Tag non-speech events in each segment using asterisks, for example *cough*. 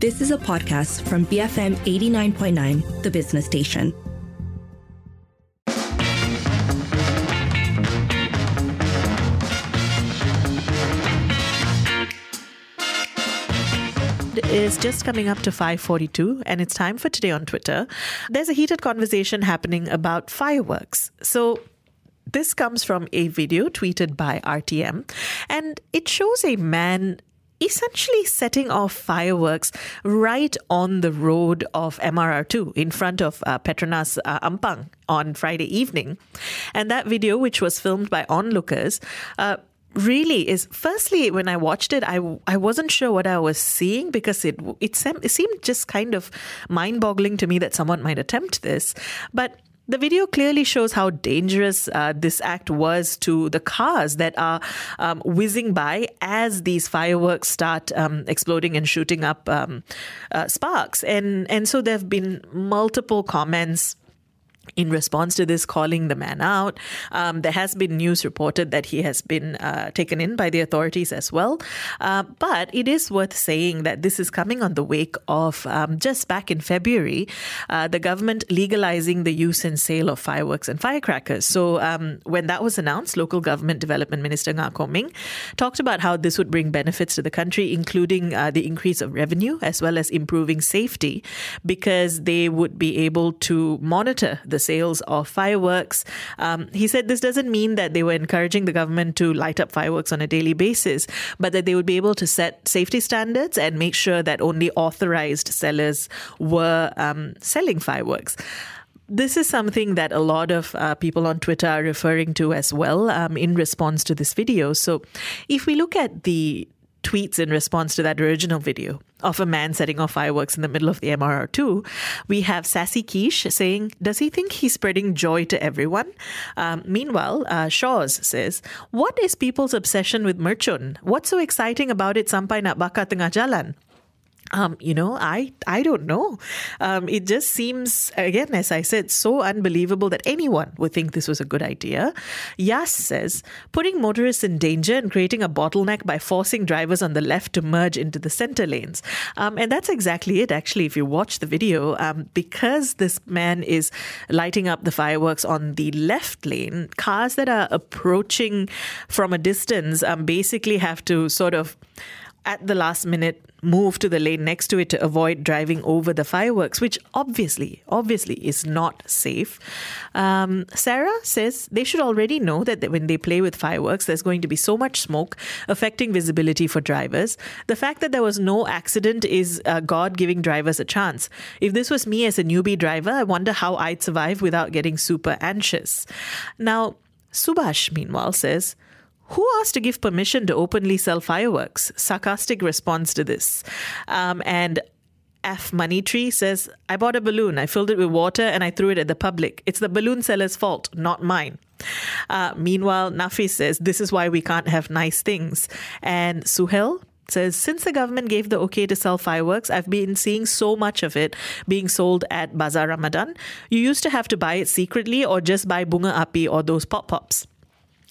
This is a podcast from BFM 89.9, the business station. is just coming up to 5:42 and it's time for today on Twitter. There's a heated conversation happening about fireworks. So this comes from a video tweeted by RTM and it shows a man essentially setting off fireworks right on the road of MRR2 in front of uh, Petronas uh, Ampang on Friday evening. And that video, which was filmed by onlookers, uh, really is firstly when i watched it i i wasn't sure what i was seeing because it it, sem- it seemed just kind of mind boggling to me that someone might attempt this but the video clearly shows how dangerous uh, this act was to the cars that are um, whizzing by as these fireworks start um, exploding and shooting up um, uh, sparks. And and so there have been multiple comments in response to this, calling the man out. Um, there has been news reported that he has been uh, taken in by the authorities as well. Uh, but it is worth saying that this is coming on the wake of um, just back in February, uh, the government legalizing the use and sale of fireworks and firecrackers. So um, when that was announced, local government development minister Kor Ming talked about how this would bring benefits to the country, including uh, the increase of revenue as well as improving safety, because they would be able to monitor the sales of fireworks. Um, he said this doesn't mean that they were encouraging the government to light up fireworks on a daily basis, but that they would be able to set safety standards and make sure that only authorized sellers were um, selling fireworks this is something that a lot of uh, people on Twitter are referring to as well um, in response to this video. So, if we look at the tweets in response to that original video of a man setting off fireworks in the middle of the MRR2, we have Sassy Quiche saying, Does he think he's spreading joy to everyone? Um, meanwhile, uh, Shaws says, What is people's obsession with mercun? What's so exciting about it sampai nak bakar tengah jalan? Um, you know, I I don't know. Um, it just seems again, as I said, so unbelievable that anyone would think this was a good idea. Yas says putting motorists in danger and creating a bottleneck by forcing drivers on the left to merge into the center lanes. Um, and that's exactly it. Actually, if you watch the video, um, because this man is lighting up the fireworks on the left lane, cars that are approaching from a distance um, basically have to sort of at the last minute move to the lane next to it to avoid driving over the fireworks, which obviously, obviously is not safe. Um, Sarah says they should already know that when they play with fireworks, there's going to be so much smoke affecting visibility for drivers. The fact that there was no accident is uh, God giving drivers a chance. If this was me as a newbie driver, I wonder how I'd survive without getting super anxious. Now, Subash, meanwhile, says, who asked to give permission to openly sell fireworks? Sarcastic response to this. Um, and F Money Tree says, I bought a balloon. I filled it with water and I threw it at the public. It's the balloon seller's fault, not mine. Uh, meanwhile, Nafi says, This is why we can't have nice things. And Suhel says, Since the government gave the okay to sell fireworks, I've been seeing so much of it being sold at Bazaar Ramadan. You used to have to buy it secretly or just buy bunga api or those pop pops.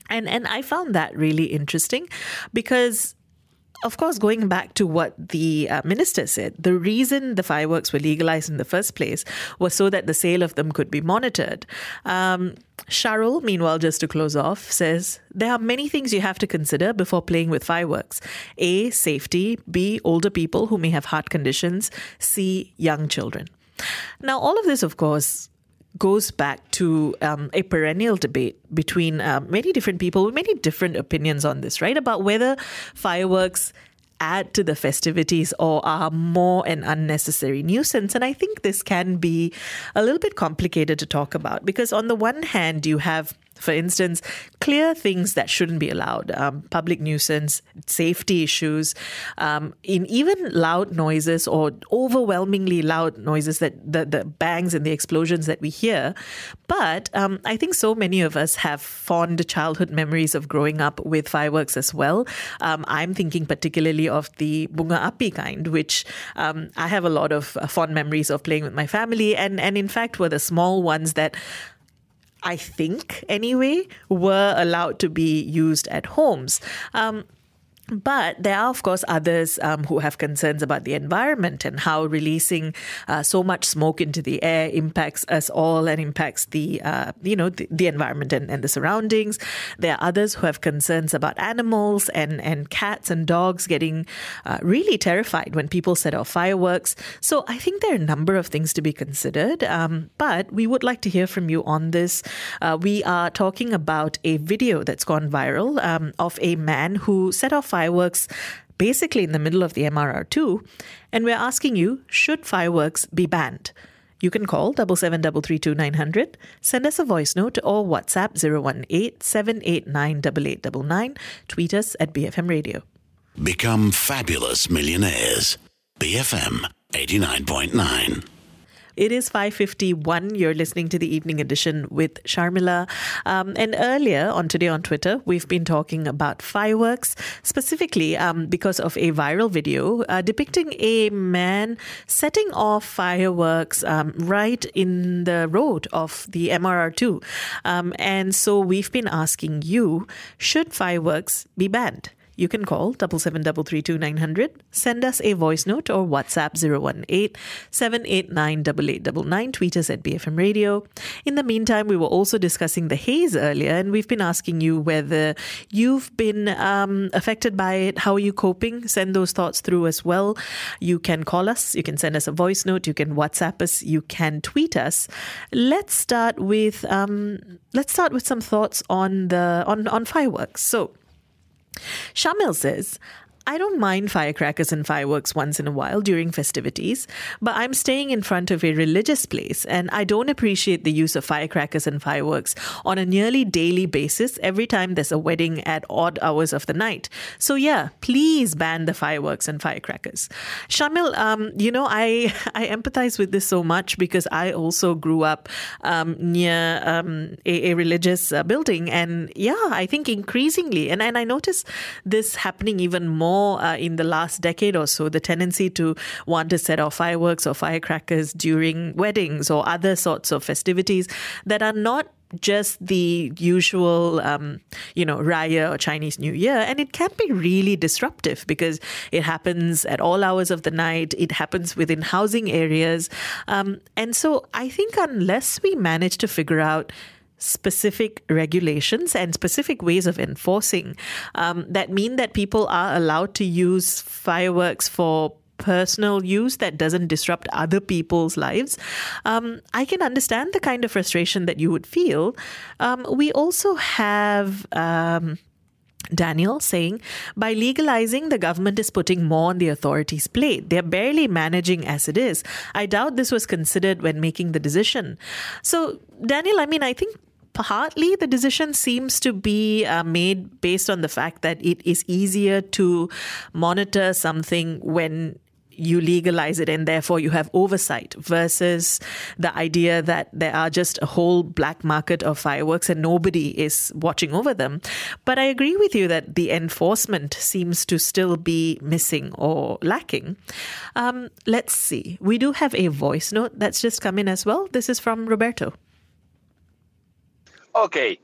And and I found that really interesting because of course, going back to what the uh, minister said, the reason the fireworks were legalized in the first place was so that the sale of them could be monitored. Um, Charul, meanwhile, just to close off, says there are many things you have to consider before playing with fireworks A, safety, B, older people who may have heart conditions, C, young children. Now, all of this, of course, goes back to um, a perennial debate between uh, many different people with many different opinions on this, right? About whether fireworks add to the festivities or are more an unnecessary nuisance. And I think this can be a little bit complicated to talk about because, on the one hand, you have for instance, clear things that shouldn't be allowed, um, public nuisance, safety issues, um, in even loud noises or overwhelmingly loud noises that the, the bangs and the explosions that we hear. But um, I think so many of us have fond childhood memories of growing up with fireworks as well. Um, I'm thinking particularly of the bunga api kind, which um, I have a lot of uh, fond memories of playing with my family, and and in fact were the small ones that I think anyway, were allowed to be used at homes. Um, But there are, of course, others um, who have concerns about the environment and how releasing uh, so much smoke into the air impacts us all and impacts the, uh, you know, the, the environment and, and, the surroundings. There are others who have concerns about animals and, and cats and dogs getting uh, really terrified when people set off fireworks. So I think there are a number of things to be considered. Um, but we would like to hear from you on this. Uh, we are talking about a video that's gone viral um, of a man who set off fireworks basically in the middle of the MRR2, and we're asking you should fireworks be banned? You can call 77332900, send us a voice note or WhatsApp 018 tweet us at BFM Radio. Become fabulous millionaires. BFM 89.9. It is 5.51. You're listening to the evening edition with Sharmila. Um, and earlier on today on Twitter, we've been talking about fireworks, specifically um, because of a viral video uh, depicting a man setting off fireworks um, right in the road of the MRR2. Um, and so we've been asking you, should fireworks be banned? You can call 77332900, send us a voice note or WhatsApp 018 789 tweet us at BFM Radio. In the meantime, we were also discussing the haze earlier, and we've been asking you whether you've been um, affected by it. How are you coping? Send those thoughts through as well. You can call us, you can send us a voice note, you can WhatsApp us, you can tweet us. Let's start with um, let's start with some thoughts on the on on fireworks. So Shamil says, I don't mind firecrackers and fireworks once in a while during festivities, but I'm staying in front of a religious place and I don't appreciate the use of firecrackers and fireworks on a nearly daily basis every time there's a wedding at odd hours of the night. So, yeah, please ban the fireworks and firecrackers. Shamil, um, you know, I, *laughs* I empathize with this so much because I also grew up um, near um, a, a, religious uh, building. And yeah, I think increasingly, and, and I notice this happening even more more uh, in the last decade or so the tendency to want to set off fireworks or firecrackers during weddings or other sorts of festivities that are not just the usual, um, you know, Raya or Chinese New Year. And it can be really disruptive because it happens at all hours of the night, it happens within housing areas. Um, and so I think unless we manage to figure out specific regulations and specific ways of enforcing um, that mean that people are allowed to use fireworks for personal use that doesn't disrupt other people's lives, um, I can understand the kind of frustration that you would feel. Um, we also have. Um, Daniel saying, by legalizing, the government is putting more on the authorities' plate. They're barely managing as it is. I doubt this was considered when making the decision. So, Daniel, I mean, I think partly the decision seems to be uh, made based on the fact that it is easier to monitor something when you legalize it and therefore you have oversight versus the idea that there are just a whole black market of fireworks and nobody is watching over them. But I agree with you that the enforcement seems to still be missing or lacking. Um, let's see. We do have a voice note that's just come in as well. This is from Roberto. Okay,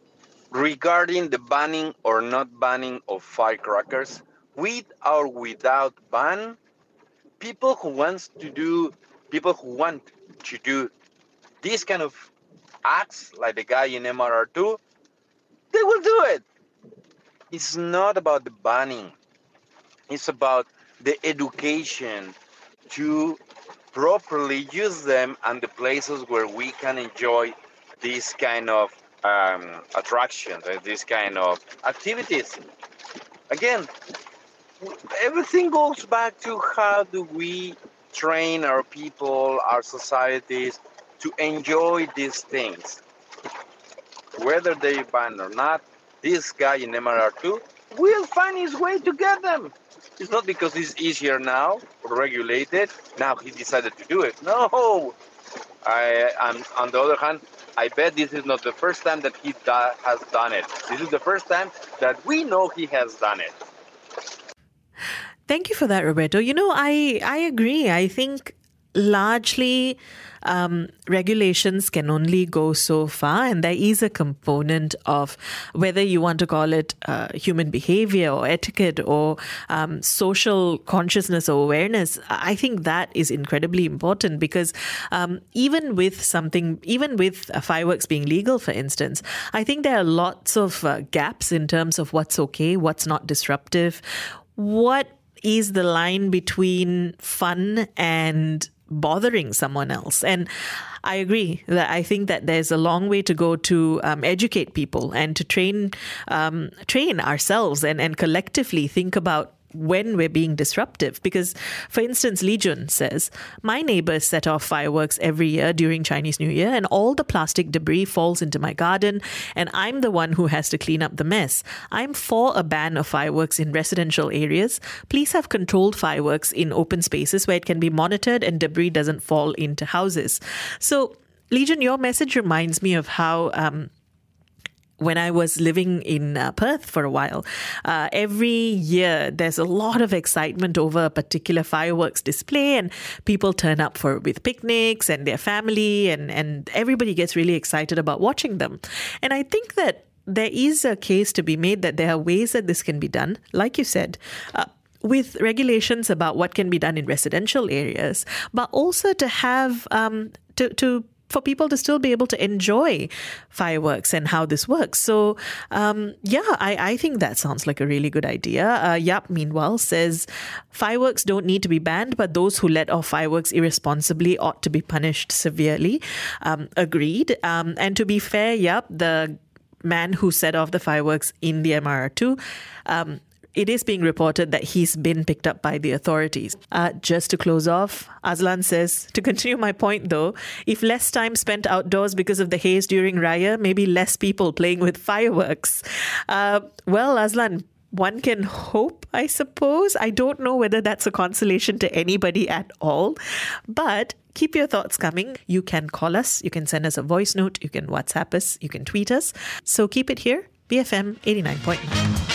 regarding the banning or not banning of firecrackers, with or without ban, people who wants to do, people who want to do this kind of acts, like the guy in MRR2, they will do it. It's not about the banning. It's about the education to properly use them and the places where we can enjoy this kind of um, attractions and this kind of activities. Again, everything goes back to how do we train our people, our societies to enjoy these things. Whether they ban or not, this guy in MRR2 will find his way to get them. It's not because it's easier now regulated. Now he decided to do it. No. I, am on the other hand, I bet this is not the first time that he da- has done it. This is the first time that we know he has done it. Thank you for that, Roberto. You know, I I agree. I think largely um, regulations can only go so far, and there is a component of whether you want to call it uh, human behavior or etiquette or um, social consciousness or awareness. I think that is incredibly important because um, even with something, even with uh, fireworks being legal, for instance, I think there are lots of uh, gaps in terms of what's okay, what's not disruptive, what is the line between fun and bothering someone else. And I agree that I think that there's a long way to go to um, educate people and to train um, train ourselves and, and collectively think about when we're being disruptive. Because, for instance, Lee Jun says, My neighbors set off fireworks every year during Chinese New Year, and all the plastic debris falls into my garden, and I'm the one who has to clean up the mess. I'm for a ban of fireworks in residential areas. Please have controlled fireworks in open spaces where it can be monitored and debris doesn't fall into houses. So, Lee Jun, your message reminds me of how um, when I was living in uh, Perth for a while, uh, every year there's a lot of excitement over a particular fireworks display, and people turn up for with picnics and their family, and and everybody gets really excited about watching them. And I think that there is a case to be made that there are ways that this can be done, like you said. Uh, with regulations about what can be done in residential areas, but also to have um, to to for people to still be able to enjoy fireworks and how this works. So, um, yeah, I, I think that sounds like a really good idea. Uh, Yap, meanwhile, says fireworks don't need to be banned, but those who let off fireworks irresponsibly ought to be punished severely. Um, agreed. Um, and to be fair, Yap, the man who set off the fireworks in the MRR2 um, it is being reported that he's been picked up by the authorities. Uh, just to close off, Aslan says, to continue my point though, if less time spent outdoors because of the haze during Raya, maybe less people playing with fireworks. Uh, well, Aslan, one can hope, I suppose. I don't know whether that's a consolation to anybody at all, but keep your thoughts coming. You can call us, you can send us a voice note, you can WhatsApp us, you can tweet us. So keep it here, BFM 89.9.